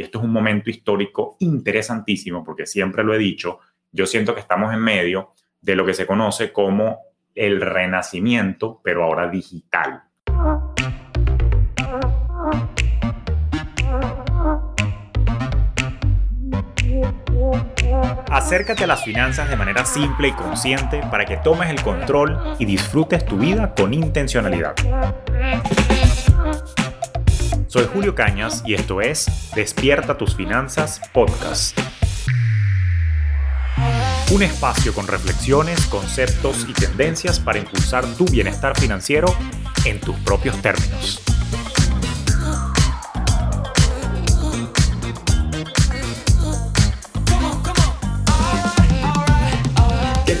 Y esto es un momento histórico interesantísimo porque siempre lo he dicho, yo siento que estamos en medio de lo que se conoce como el renacimiento, pero ahora digital. Acércate a las finanzas de manera simple y consciente para que tomes el control y disfrutes tu vida con intencionalidad. Soy Julio Cañas y esto es Despierta tus finanzas podcast. Un espacio con reflexiones, conceptos y tendencias para impulsar tu bienestar financiero en tus propios términos.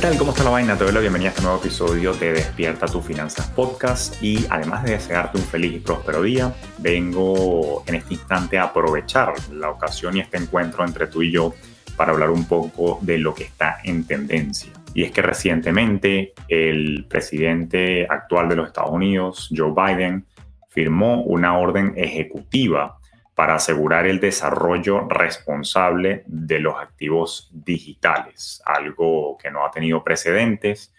Tal? ¿Cómo está la vaina? Te doy la bienvenida a este nuevo episodio de Despierta tu Finanzas Podcast y además de desearte un feliz y próspero día, vengo en este instante a aprovechar la ocasión y este encuentro entre tú y yo para hablar un poco de lo que está en tendencia. Y es que recientemente el presidente actual de los Estados Unidos, Joe Biden, firmó una orden ejecutiva para asegurar el desarrollo responsable de los activos digitales, algo que no ha tenido precedentes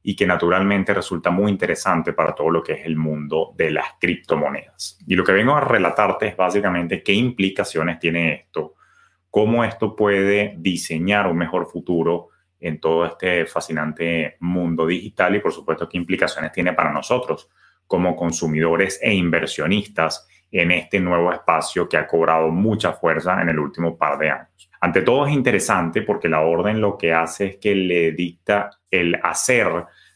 y que naturalmente resulta muy interesante para todo lo que es el mundo de las criptomonedas. Y lo que vengo a relatarte es básicamente qué implicaciones tiene esto, cómo esto puede diseñar un mejor futuro en todo este fascinante mundo digital y por supuesto qué implicaciones tiene para nosotros como consumidores e inversionistas en este nuevo espacio que ha cobrado mucha fuerza en el último par de años. Ante todo es interesante porque la orden lo que hace es que le dicta el hacer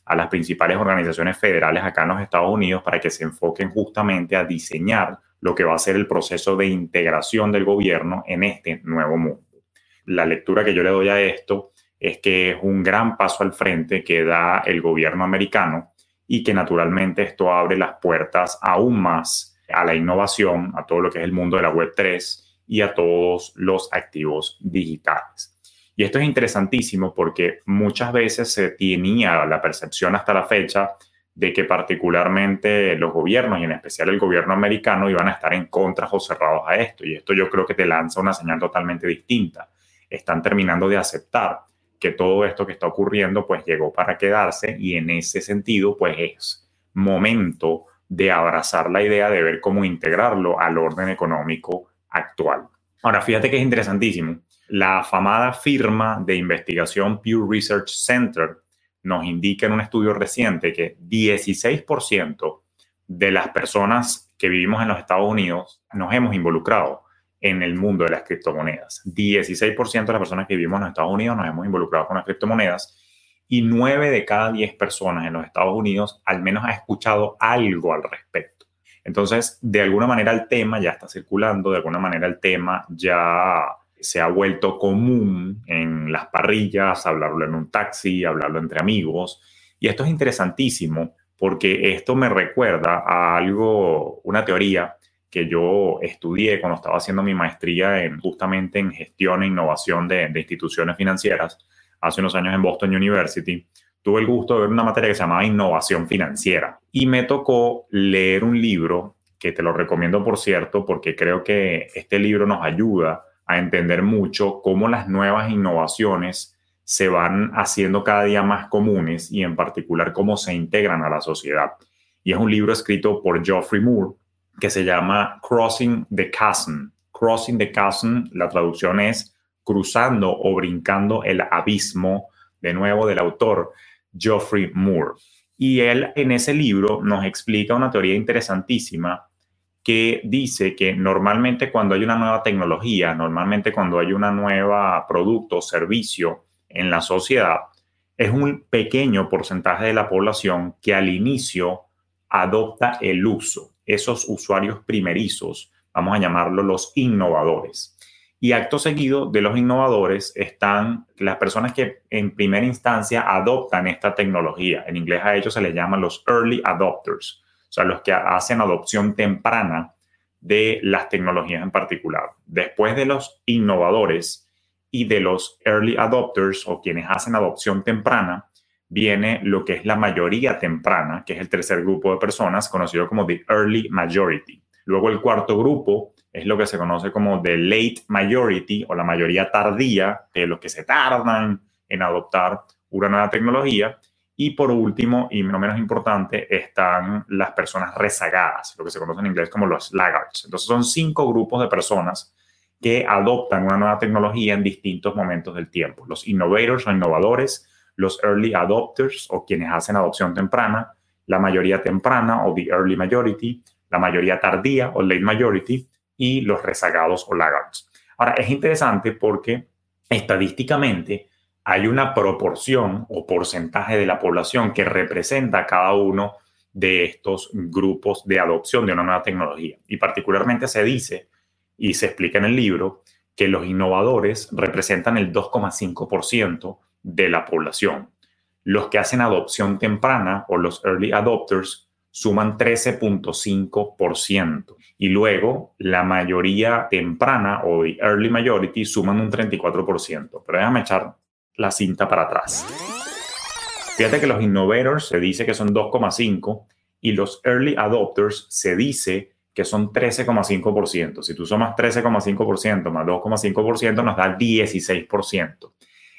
a las principales organizaciones federales acá en los Estados Unidos para que se enfoquen justamente a diseñar lo que va a ser el proceso de integración del gobierno en este nuevo mundo. La lectura que yo le doy a esto es que es un gran paso al frente que da el gobierno americano y que naturalmente esto abre las puertas aún más a la innovación, a todo lo que es el mundo de la Web3 y a todos los activos digitales. Y esto es interesantísimo porque muchas veces se tenía la percepción hasta la fecha de que particularmente los gobiernos y en especial el gobierno americano iban a estar en contra o cerrados a esto. Y esto yo creo que te lanza una señal totalmente distinta. Están terminando de aceptar que todo esto que está ocurriendo pues llegó para quedarse y en ese sentido pues es momento de abrazar la idea de ver cómo integrarlo al orden económico actual. Ahora, fíjate que es interesantísimo. La afamada firma de investigación Pew Research Center nos indica en un estudio reciente que 16% de las personas que vivimos en los Estados Unidos nos hemos involucrado en el mundo de las criptomonedas. 16% de las personas que vivimos en los Estados Unidos nos hemos involucrado con las criptomonedas y nueve de cada diez personas en los Estados Unidos al menos ha escuchado algo al respecto. Entonces, de alguna manera el tema ya está circulando, de alguna manera el tema ya se ha vuelto común en las parrillas, hablarlo en un taxi, hablarlo entre amigos. Y esto es interesantísimo porque esto me recuerda a algo, una teoría que yo estudié cuando estaba haciendo mi maestría en, justamente en gestión e innovación de instituciones financieras hace unos años en Boston University, tuve el gusto de ver una materia que se llamaba Innovación Financiera y me tocó leer un libro que te lo recomiendo por cierto porque creo que este libro nos ayuda a entender mucho cómo las nuevas innovaciones se van haciendo cada día más comunes y en particular cómo se integran a la sociedad. Y es un libro escrito por Geoffrey Moore que se llama Crossing the Chasm. Crossing the Chasm, la traducción es cruzando o brincando el abismo, de nuevo, del autor Geoffrey Moore. Y él en ese libro nos explica una teoría interesantísima que dice que normalmente cuando hay una nueva tecnología, normalmente cuando hay una nueva producto o servicio en la sociedad, es un pequeño porcentaje de la población que al inicio adopta el uso. Esos usuarios primerizos, vamos a llamarlo los innovadores. Y acto seguido de los innovadores están las personas que en primera instancia adoptan esta tecnología. En inglés a ellos se les llama los early adopters, o sea, los que hacen adopción temprana de las tecnologías en particular. Después de los innovadores y de los early adopters o quienes hacen adopción temprana, viene lo que es la mayoría temprana, que es el tercer grupo de personas, conocido como the early majority. Luego el cuarto grupo es lo que se conoce como the late majority o la mayoría tardía, de los que se tardan en adoptar una nueva tecnología. Y por último, y no menos importante, están las personas rezagadas, lo que se conoce en inglés como los laggards. Entonces son cinco grupos de personas que adoptan una nueva tecnología en distintos momentos del tiempo. Los innovators o innovadores, los early adopters o quienes hacen adopción temprana, la mayoría temprana o the early majority, la mayoría tardía o late majority y los rezagados o laggards. Ahora, es interesante porque estadísticamente hay una proporción o porcentaje de la población que representa cada uno de estos grupos de adopción de una nueva tecnología. Y particularmente se dice, y se explica en el libro, que los innovadores representan el 2,5% de la población. Los que hacen adopción temprana o los early adopters suman 13.5%. Y luego la mayoría temprana o the early majority suman un 34%. Pero déjame echar la cinta para atrás. Fíjate que los innovators se dice que son 2,5 y los early adopters se dice que son 13,5%. Si tú sumas 13,5% más 2,5% nos da 16%.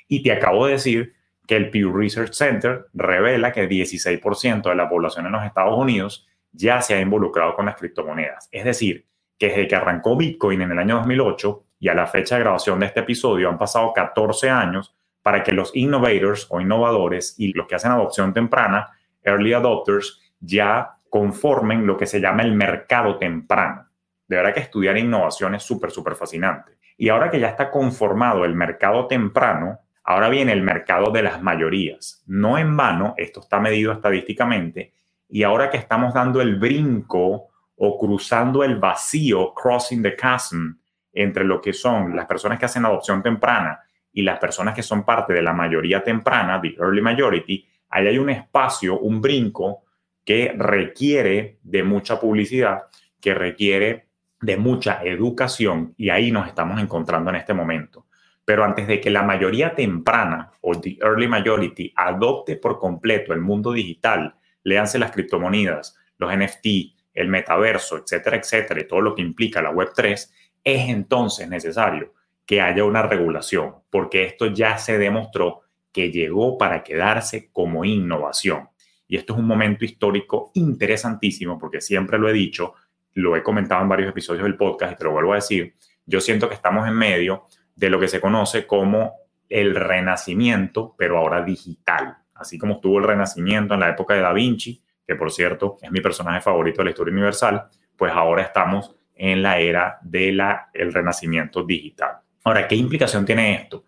Y te acabo de decir que el Pew Research Center revela que el 16% de la población en los Estados Unidos ya se ha involucrado con las criptomonedas. Es decir, que desde que arrancó Bitcoin en el año 2008 y a la fecha de grabación de este episodio han pasado 14 años para que los innovators o innovadores y los que hacen adopción temprana, early adopters, ya conformen lo que se llama el mercado temprano. De verdad que estudiar innovación es súper, súper fascinante. Y ahora que ya está conformado el mercado temprano, ahora viene el mercado de las mayorías. No en vano, esto está medido estadísticamente, y ahora que estamos dando el brinco o cruzando el vacío, crossing the chasm, entre lo que son las personas que hacen adopción temprana y las personas que son parte de la mayoría temprana, the early majority, ahí hay un espacio, un brinco que requiere de mucha publicidad, que requiere de mucha educación y ahí nos estamos encontrando en este momento. Pero antes de que la mayoría temprana o the early majority adopte por completo el mundo digital, léanse las criptomonedas, los NFT, el metaverso, etcétera, etcétera, y todo lo que implica la Web3, es entonces necesario que haya una regulación, porque esto ya se demostró que llegó para quedarse como innovación. Y esto es un momento histórico interesantísimo, porque siempre lo he dicho, lo he comentado en varios episodios del podcast y te lo vuelvo a decir, yo siento que estamos en medio de lo que se conoce como el renacimiento, pero ahora digital. Así como estuvo el renacimiento en la época de Da Vinci, que por cierto es mi personaje favorito de la historia universal, pues ahora estamos en la era del el renacimiento digital. Ahora, ¿qué implicación tiene esto?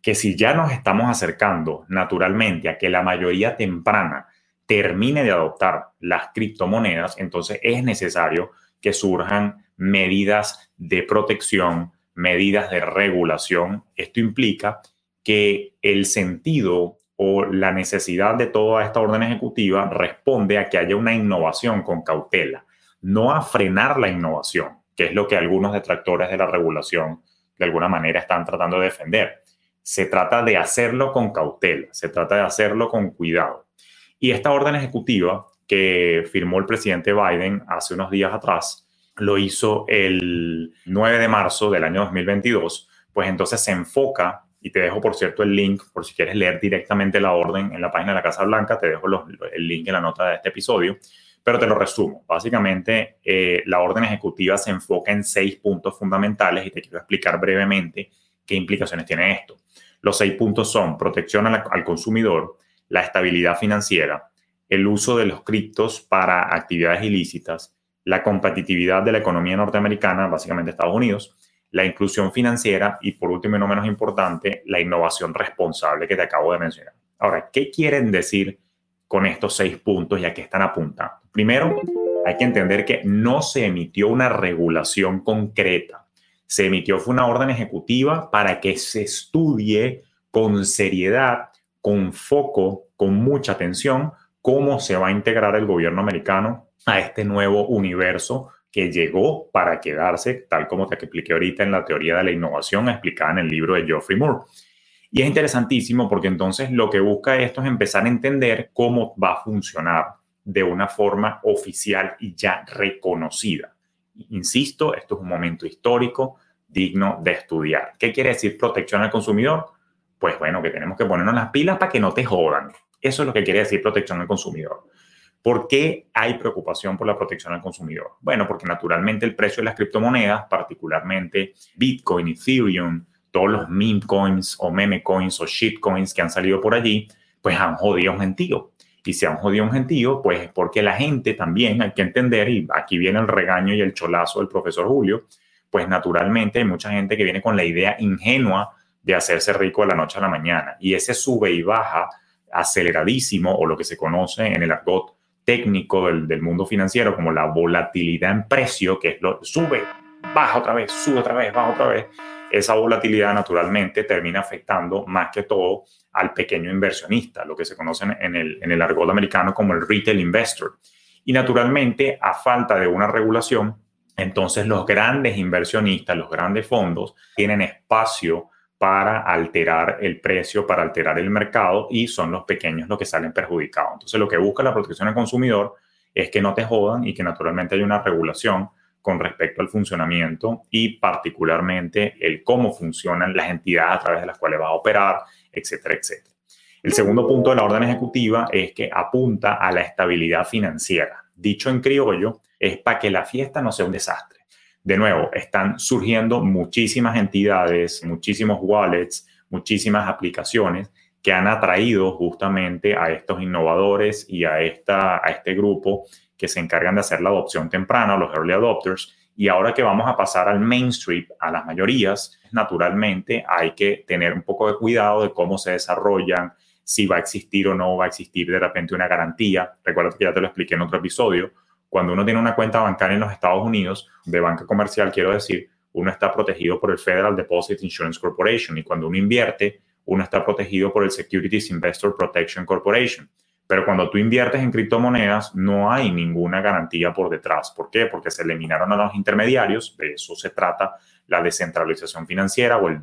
Que si ya nos estamos acercando naturalmente a que la mayoría temprana termine de adoptar las criptomonedas, entonces es necesario que surjan medidas de protección, medidas de regulación. Esto implica que el sentido o la necesidad de toda esta orden ejecutiva responde a que haya una innovación con cautela, no a frenar la innovación, que es lo que algunos detractores de la regulación de alguna manera están tratando de defender. Se trata de hacerlo con cautela, se trata de hacerlo con cuidado. Y esta orden ejecutiva que firmó el presidente Biden hace unos días atrás, lo hizo el 9 de marzo del año 2022, pues entonces se enfoca, y te dejo por cierto el link por si quieres leer directamente la orden en la página de la Casa Blanca, te dejo el link en la nota de este episodio, pero te lo resumo. Básicamente, eh, la orden ejecutiva se enfoca en seis puntos fundamentales y te quiero explicar brevemente qué implicaciones tiene esto. Los seis puntos son protección al, consumidor, la estabilidad financiera, el uso de los criptos para actividades ilícitas, la competitividad de la economía norteamericana, básicamente Estados Unidos, la inclusión financiera y por último y no menos importante, la innovación responsable que te acabo de mencionar. Ahora, ¿qué quieren decir con estos seis puntos y a qué están apuntando. Primero, hay que entender que no se emitió una regulación concreta. Se emitió fue una orden ejecutiva para que se estudie con seriedad, con foco, con mucha atención, cómo se va a integrar el gobierno americano a este nuevo universo que llegó para quedarse, tal como te expliqué ahorita en la teoría de la innovación explicada en el libro de Geoffrey Moore. Y es interesantísimo porque entonces lo que busca esto es empezar a entender cómo va a funcionar de una forma oficial y ya reconocida. Insisto, esto es un momento histórico digno de estudiar. ¿Qué quiere decir protección al consumidor? Pues bueno, que tenemos que ponernos las pilas para que no te jodan. Eso es lo que quiere decir protección al consumidor. ¿Por qué hay preocupación por la protección al consumidor? Bueno, porque naturalmente el precio de las criptomonedas, particularmente Bitcoin, Ethereum, todos los meme coins o meme coins o shit coins que han salido por allí, pues han jodido a un gentío. Y si han jodido a un gentío, pues es porque la gente también hay que entender, y aquí viene el regaño y el cholazo del profesor Julio, pues naturalmente hay mucha gente que viene con la idea ingenua de hacerse rico de la noche a la mañana. Y ese sube y baja aceleradísimo, o lo que se conoce en el argot técnico del, mundo financiero como la volatilidad en precio, que es lo sube, baja otra vez, sube otra vez, baja otra vez, esa volatilidad naturalmente termina afectando más que todo al pequeño inversionista, lo que se conoce en el, en el argot americano como el retail investor. Y naturalmente, a falta de una regulación, entonces los grandes inversionistas, los grandes fondos, tienen espacio para alterar el precio, para alterar el mercado y son los pequeños los que salen perjudicados. Entonces lo que busca la protección al consumidor es que no te jodan y que naturalmente hay una regulación con respecto al funcionamiento y particularmente el cómo funcionan las entidades a través de las cuales va a operar, etcétera, etcétera. El segundo punto de la orden ejecutiva es que apunta a la estabilidad financiera. Dicho en criollo, es para que la fiesta no sea un desastre de nuevo, están surgiendo muchísimas entidades, muchísimos wallets, muchísimas aplicaciones que han atraído justamente a estos innovadores y a, esta, a este grupo que se encargan de hacer la adopción temprana, los early adopters. Y ahora que vamos a pasar al mainstream, a las mayorías, naturalmente hay que tener un poco de cuidado de cómo se desarrollan, si va a existir o no va a existir de repente una garantía. Recuerda que ya te lo expliqué en otro episodio cuando uno tiene una cuenta bancaria en los Estados Unidos, de banca comercial, quiero decir, uno está protegido por el Federal Deposit Insurance Corporation y cuando uno invierte, uno está protegido por el Securities Investor Protection Corporation. Pero cuando tú inviertes en criptomonedas, no hay ninguna garantía por detrás. ¿Por qué? Porque se eliminaron a los intermediarios, de eso se trata la descentralización financiera o el,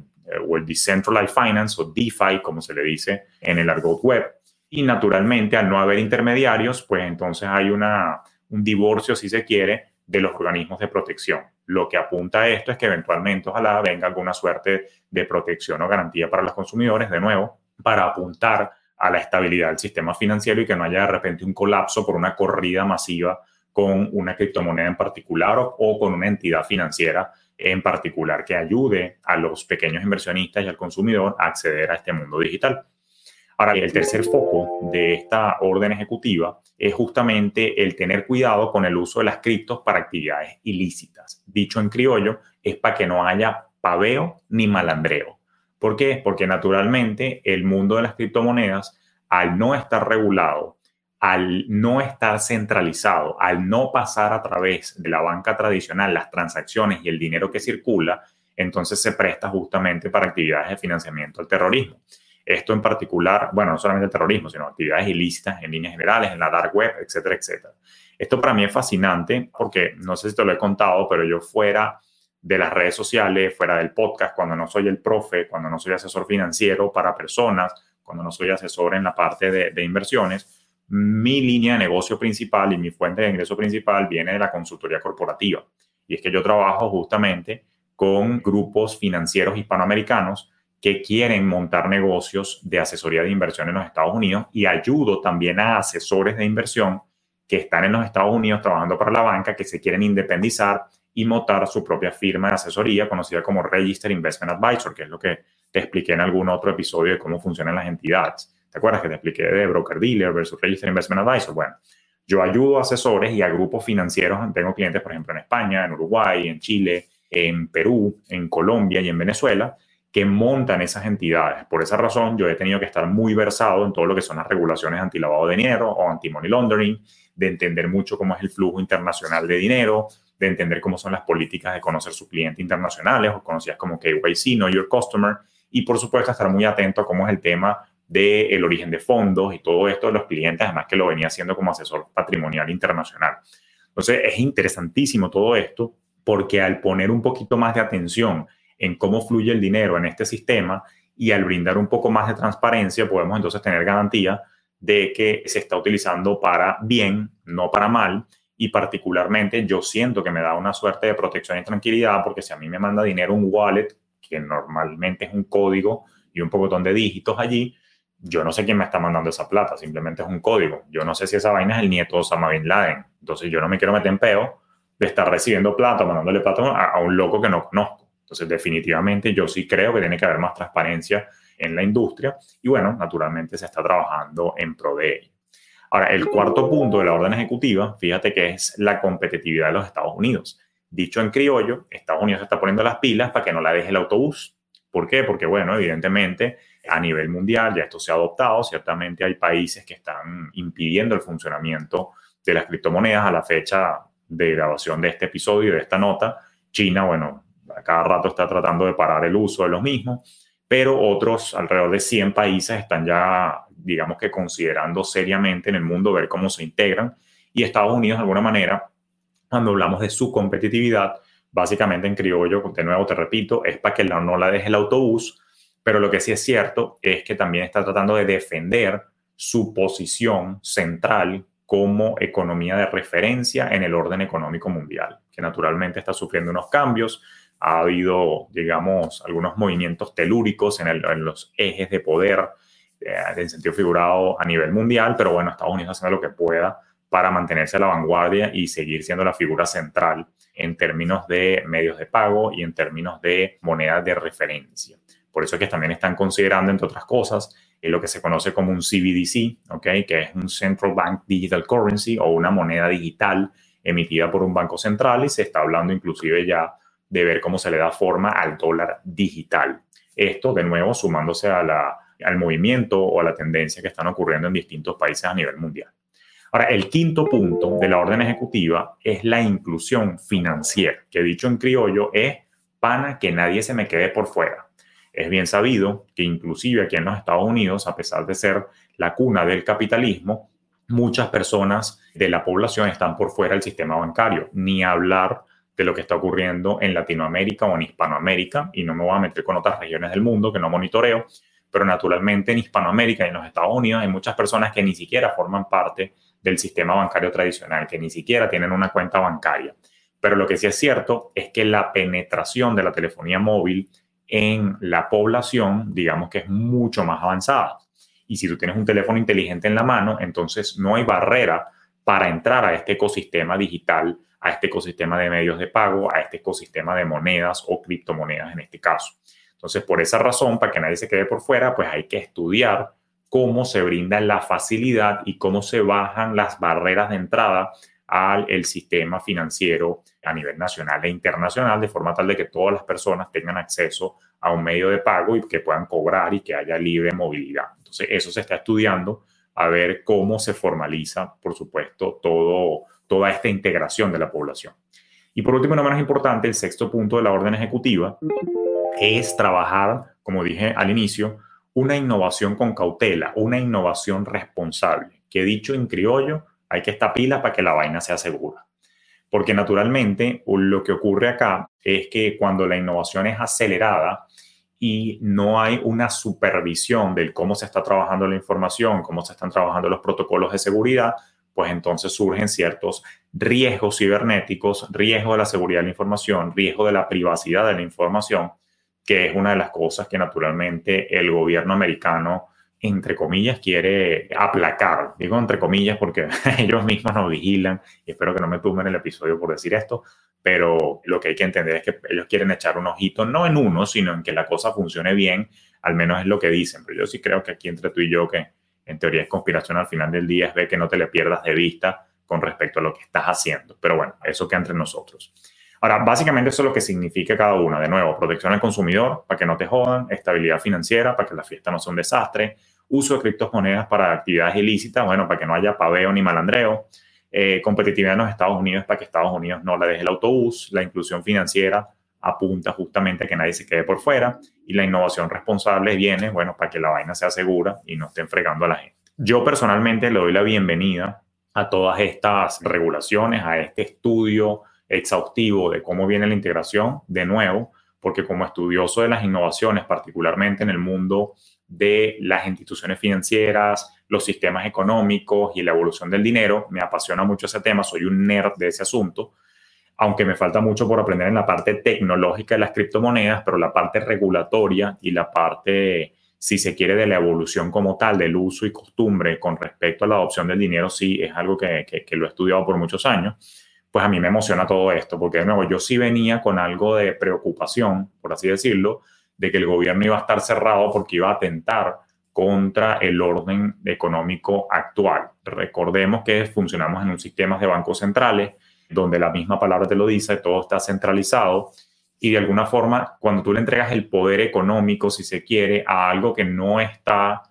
Decentralized Finance o DeFi, como se le dice en el argot web. Y naturalmente, al no haber intermediarios, pues entonces hay una, un divorcio, si se quiere, de los organismos de protección. Lo que apunta a esto es que eventualmente ojalá venga alguna suerte de protección o garantía para los consumidores, de nuevo, para apuntar a la estabilidad del sistema financiero y que no haya de repente un colapso por una corrida masiva con una criptomoneda en particular o, con una entidad financiera en particular que ayude a los pequeños inversionistas y al consumidor a acceder a este mundo digital. Ahora, el tercer foco de esta orden ejecutiva es justamente el tener cuidado con el uso de las criptos para actividades ilícitas. Dicho en criollo, es para que no haya paveo ni malandreo. ¿Por qué? Porque naturalmente el mundo de las criptomonedas, al no estar regulado, al no estar centralizado, al no pasar a través de la banca tradicional las transacciones y el dinero que circula, entonces se presta justamente para actividades de financiamiento al terrorismo. Esto en particular, bueno, no solamente el terrorismo, sino actividades ilícitas en líneas generales, en la dark web, etcétera, etcétera. Esto para mí es fascinante porque no sé si te lo he contado, pero yo fuera de las redes sociales, fuera del podcast, cuando no soy el profe, cuando no soy asesor financiero para personas, cuando no soy asesor en la parte de, de inversiones, mi línea de negocio principal y mi fuente de ingreso principal viene de la consultoría corporativa. Y es que yo trabajo justamente con grupos financieros hispanoamericanos que quieren montar negocios de asesoría de inversión en los Estados Unidos y ayudo también a asesores de inversión que están en los Estados Unidos trabajando para la banca, que se quieren independizar y montar su propia firma de asesoría conocida como Register Investment Advisor, que es lo que te expliqué en algún otro episodio de cómo funcionan las entidades. ¿Te acuerdas que te expliqué de broker dealer versus Register Investment Advisor? Bueno, yo ayudo a asesores y a grupos financieros. Tengo clientes, por ejemplo, en España, en Uruguay, en Chile, en Perú, en Colombia y en Venezuela, que montan esas entidades. Por esa razón, yo he tenido que estar muy versado en todo lo que son las regulaciones anti-lavado de dinero o anti-money laundering, de entender mucho cómo es el flujo internacional de dinero, de entender cómo son las políticas de conocer sus clientes internacionales o conocidas como KYC, Know Your Customer, y por supuesto estar muy atento a cómo es el tema del origen de fondos y todo esto de los clientes, además que lo venía haciendo como asesor patrimonial internacional. Entonces, es interesantísimo todo esto porque al poner un poquito más de atención en cómo fluye el dinero en este sistema y al brindar un poco más de transparencia podemos entonces tener garantía de que se está utilizando para bien, no para mal, y particularmente yo siento que me da una suerte de protección y tranquilidad porque si a mí me manda dinero un wallet, que normalmente es un código y un poco de dígitos allí, yo no sé quién me está mandando esa plata, simplemente es un código. Yo no sé si esa vaina es el nieto de Osama Bin Laden. Entonces yo no me quiero meter en peo de estar recibiendo plata, mandándole plata a, un loco que no conozco. Entonces definitivamente yo sí creo que tiene que haber más transparencia en la industria y bueno, naturalmente se está trabajando en pro de ello. Ahora, el cuarto punto de la orden ejecutiva, fíjate que es la competitividad de los Estados Unidos. Dicho en criollo, Estados Unidos está poniendo las pilas para que no la deje el autobús. ¿Por qué? Porque, bueno, evidentemente a nivel mundial ya esto se ha adoptado. Ciertamente hay países que están impidiendo el funcionamiento de las criptomonedas a la fecha de grabación de este episodio de esta nota. China, bueno, cada rato está tratando de parar el uso de los mismos, pero otros, alrededor de 100 países, están ya digamos que considerando seriamente en el mundo ver cómo se integran. Y Estados Unidos, de alguna manera, cuando hablamos de su competitividad, básicamente en criollo, de nuevo te repito, es para que no la deje el autobús, pero lo que sí es cierto es que también está tratando de defender su posición central como economía de referencia en el orden económico mundial, que naturalmente está sufriendo unos cambios. Ha habido, digamos, algunos movimientos telúricos en, en los ejes de poder eh, en sentido figurado a nivel mundial, pero bueno, Estados Unidos haciendo lo que pueda para mantenerse a la vanguardia y seguir siendo la figura central en términos de medios de pago y en términos de monedas de referencia. Por eso es que también están considerando, entre otras cosas, lo que se conoce como un CBDC, ¿okay? que es un Central Bank Digital Currency o una moneda digital emitida por un banco central y se está hablando inclusive ya de ver cómo se le da forma al dólar digital. Esto, de nuevo, sumándose a la al movimiento o a la tendencia que están ocurriendo en distintos países a nivel mundial. Ahora, el quinto punto de la orden ejecutiva es la inclusión financiera, que dicho en criollo es pana que nadie se me quede por fuera. Es bien sabido que inclusive aquí en los Estados Unidos, a pesar de ser la cuna del capitalismo, muchas personas de la población están por fuera del sistema bancario, ni hablar de lo que está ocurriendo en Latinoamérica o en Hispanoamérica, y no me voy a meter con otras regiones del mundo que no monitoreo, pero naturalmente en Hispanoamérica y en los Estados Unidos hay muchas personas que ni siquiera forman parte del sistema bancario tradicional, que ni siquiera tienen una cuenta bancaria. Pero lo que sí es cierto es que la penetración de la telefonía móvil en la población, digamos que es mucho más avanzada. Y si tú tienes un teléfono inteligente en la mano, entonces no hay barrera para entrar a este ecosistema digital, a este ecosistema de medios de pago, a este ecosistema de monedas o criptomonedas en este caso. Entonces, por esa razón, para que nadie se quede por fuera, pues hay que estudiar cómo se brinda la facilidad y cómo se bajan las barreras de entrada al el sistema financiero a nivel nacional e internacional, de forma tal de que todas las personas tengan acceso a un medio de pago y que puedan cobrar y que haya libre movilidad. Entonces, eso se está estudiando a ver cómo se formaliza, por supuesto, todo, toda esta integración de la población. Y por último, no menos importante, el sexto punto de la orden ejecutiva es trabajar, como dije al inicio, una innovación con cautela, una innovación responsable, que dicho en criollo, hay que estar pila para que la vaina sea segura. Porque naturalmente lo que ocurre acá es que cuando la innovación es acelerada y no hay una supervisión del cómo se está trabajando la información, cómo se están trabajando los protocolos de seguridad, pues entonces surgen ciertos riesgos cibernéticos, riesgo de la seguridad de la información, riesgo de la privacidad de la información, que es una de las cosas que naturalmente el gobierno americano, entre comillas, quiere aplacar. Digo entre comillas porque ellos mismos nos vigilan y espero que no me tumben el episodio por decir esto, pero lo que hay que entender es que ellos quieren echar un ojito, no en uno, sino en que la cosa funcione bien, al menos es lo que dicen. Pero yo sí creo que aquí entre tú y yo, que en teoría es conspiración al final del día, es ver que no te le pierdas de vista con respecto a lo que estás haciendo. Pero bueno, eso que entre nosotros. Ahora, básicamente eso es lo que significa cada una. De nuevo, protección al consumidor para que no te jodan, estabilidad financiera para que la fiesta no sea un desastre, uso de criptomonedas para actividades ilícitas, bueno, para que no haya paveo ni malandreo, eh, competitividad en los Estados Unidos para que Estados Unidos no le deje el autobús, la inclusión financiera apunta justamente a que nadie se quede por fuera y la innovación responsable viene, bueno, para que la vaina sea segura y no estén fregando a la gente. Yo personalmente le doy la bienvenida a todas estas regulaciones, a este estudio exhaustivo de cómo viene la integración, de nuevo, porque como estudioso de las innovaciones, particularmente en el mundo de las instituciones financieras, los sistemas económicos y la evolución del dinero. Me apasiona mucho ese tema, soy un nerd de ese asunto, aunque me falta mucho por aprender en la parte tecnológica de las criptomonedas, pero la parte regulatoria y la parte, si se quiere, de la evolución como tal, del uso y costumbre con respecto a la adopción del dinero, sí es algo que, que, lo he estudiado por muchos años. Pues a mí me emociona todo esto, porque de nuevo yo sí venía con algo de preocupación, por así decirlo, de que el gobierno iba a estar cerrado porque iba a atentar contra el orden económico actual. Recordemos que funcionamos en un sistema de bancos centrales, donde la misma palabra te lo dice, todo está centralizado y de alguna forma, cuando tú le entregas el poder económico, si se quiere, a algo que no está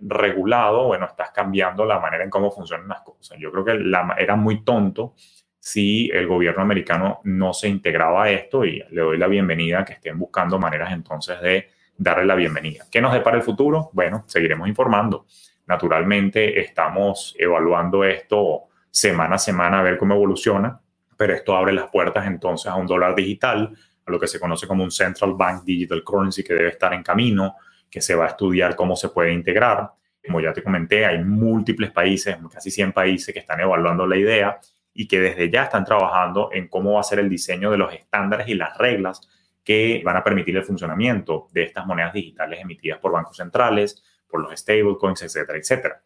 regulado, bueno, estás cambiando la manera en cómo funcionan las cosas. Yo creo que la, era muy tonto si el gobierno americano no se integraba a esto y le doy la bienvenida que estén buscando maneras entonces de darle la bienvenida. ¿Qué nos depara el futuro? Bueno, seguiremos informando. Naturalmente estamos evaluando esto semana a semana a ver cómo evoluciona, pero esto abre las puertas entonces a un dólar digital, a lo que se conoce como un Central Bank Digital Currency que debe estar en camino, que se va a estudiar cómo se puede integrar. Como ya te comenté, hay múltiples países, casi 100 países que están evaluando la idea y que desde ya están trabajando en cómo va a ser el diseño de los estándares y las reglas que van a permitir el funcionamiento de estas monedas digitales emitidas por bancos centrales, por los stablecoins, etcétera, etcétera.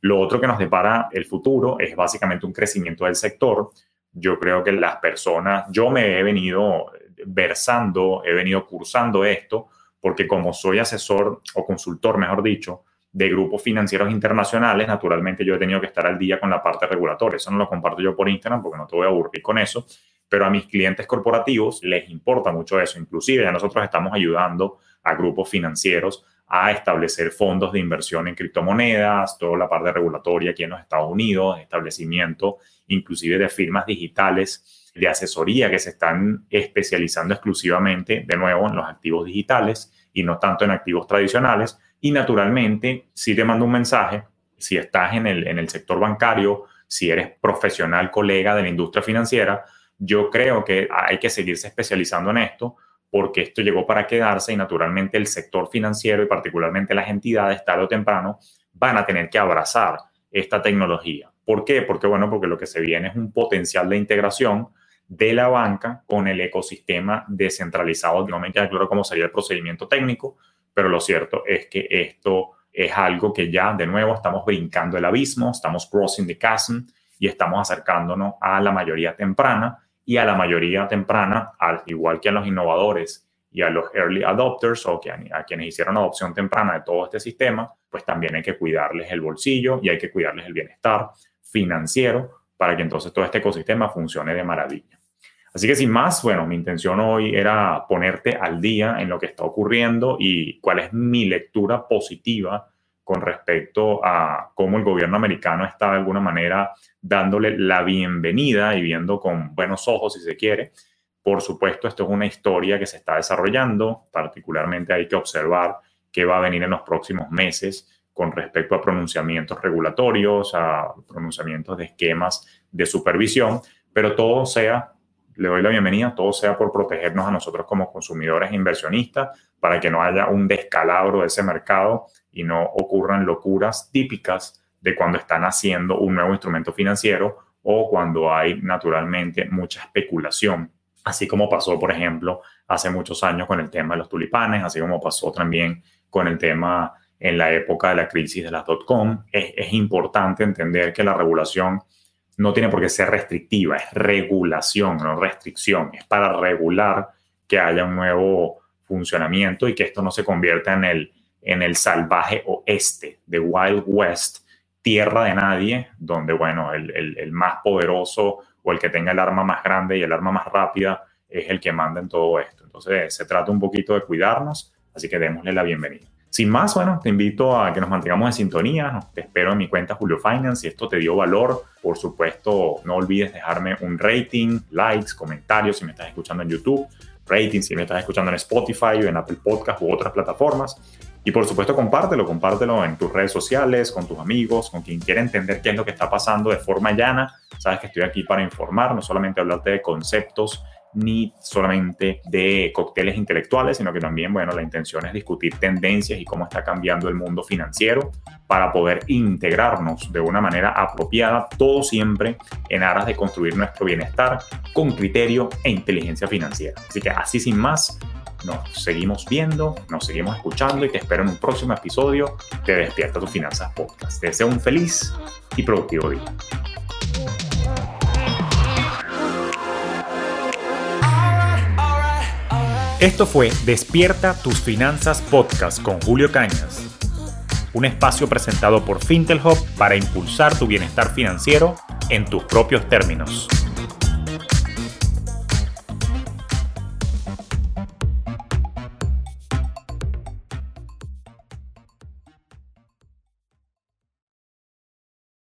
Lo otro que nos depara el futuro es básicamente un crecimiento del sector. Yo creo que las personas, yo me he venido versando, he venido cursando esto, porque como soy asesor o consultor, mejor dicho, de grupos financieros internacionales, naturalmente yo he tenido que estar al día con la parte regulatoria. Eso no lo comparto yo por Instagram porque no te voy a aburrir con eso, pero a mis clientes corporativos les importa mucho eso. Inclusive ya nosotros estamos ayudando a grupos financieros a establecer fondos de inversión en criptomonedas, toda la parte regulatoria aquí en los Estados Unidos, establecimiento inclusive de firmas digitales de asesoría que se están especializando exclusivamente, de nuevo, en los activos digitales y no tanto en activos tradicionales y naturalmente, si te mando un mensaje, si estás en el, en el sector bancario, si eres profesional, colega de la industria financiera, yo creo que hay que seguirse especializando en esto porque esto llegó para quedarse y naturalmente el sector financiero y particularmente las entidades tarde o temprano van a tener que abrazar esta tecnología. ¿Por qué? Porque bueno, porque lo que se viene es un potencial de integración de la banca con el ecosistema descentralizado. No me queda claro cómo sería el procedimiento técnico, pero lo cierto es que esto es algo que ya de nuevo estamos brincando el abismo, estamos crossing the chasm y estamos acercándonos a la mayoría temprana y a la mayoría temprana, al igual que a los innovadores y a los early adopters o que a, quienes hicieron adopción temprana de todo este sistema, pues también hay que cuidarles el bolsillo y hay que cuidarles el bienestar financiero para que entonces todo este ecosistema funcione de maravilla. Así que sin más, bueno, mi intención hoy era ponerte al día en lo que está ocurriendo y cuál es mi lectura positiva con respecto a cómo el gobierno americano está de alguna manera dándole la bienvenida y viendo con buenos ojos, si se quiere. Por supuesto, esto es una historia que se está desarrollando, particularmente hay que observar qué va a venir en los próximos meses con respecto a pronunciamientos regulatorios, a pronunciamientos de esquemas de supervisión, pero todo sea le doy la bienvenida, todo sea por protegernos a nosotros como consumidores e inversionistas, para que no haya un descalabro de ese mercado y no ocurran locuras típicas de cuando están haciendo un nuevo instrumento financiero o cuando hay naturalmente mucha especulación, así como pasó, por ejemplo, hace muchos años con el tema de los tulipanes, así como pasó también con el tema en la época de la crisis de las dot-com. Es, es importante entender que la regulación no tiene por qué ser restrictiva, es regulación, no restricción, es para regular que haya un nuevo funcionamiento y que esto no se convierta en el, en el salvaje oeste de Wild West, tierra de nadie, donde, bueno, el, el, más poderoso o el que tenga el arma más grande y el arma más rápida es el que manda en todo esto. Entonces, se trata un poquito de cuidarnos, así que démosle la bienvenida. Sin más, bueno, te invito a que nos mantengamos en sintonía. Te espero en mi cuenta Julio Finance. Si esto te dio valor, por supuesto, no olvides dejarme un rating, likes, comentarios si me estás escuchando en YouTube, rating si me estás escuchando en Spotify o en Apple Podcast u otras plataformas. Y por supuesto, compártelo, compártelo en tus redes sociales, con tus amigos, con quien quiera entender qué es lo que está pasando de forma llana. Sabes que estoy aquí para informar, no solamente hablarte de conceptos ni solamente de cócteles intelectuales, sino que también, bueno, la intención es discutir tendencias y cómo está cambiando el mundo financiero para poder integrarnos de una manera apropiada, todo siempre en aras de construir nuestro bienestar con criterio e inteligencia financiera. Así que así sin más, nos seguimos viendo, nos seguimos escuchando y te espero en un próximo episodio de Despierta tus Finanzas Podcast. Te deseo un feliz y productivo día. Esto fue Despierta tus Finanzas Podcast con Julio Cañas, un espacio presentado por Fintelhop para impulsar tu bienestar financiero en tus propios términos.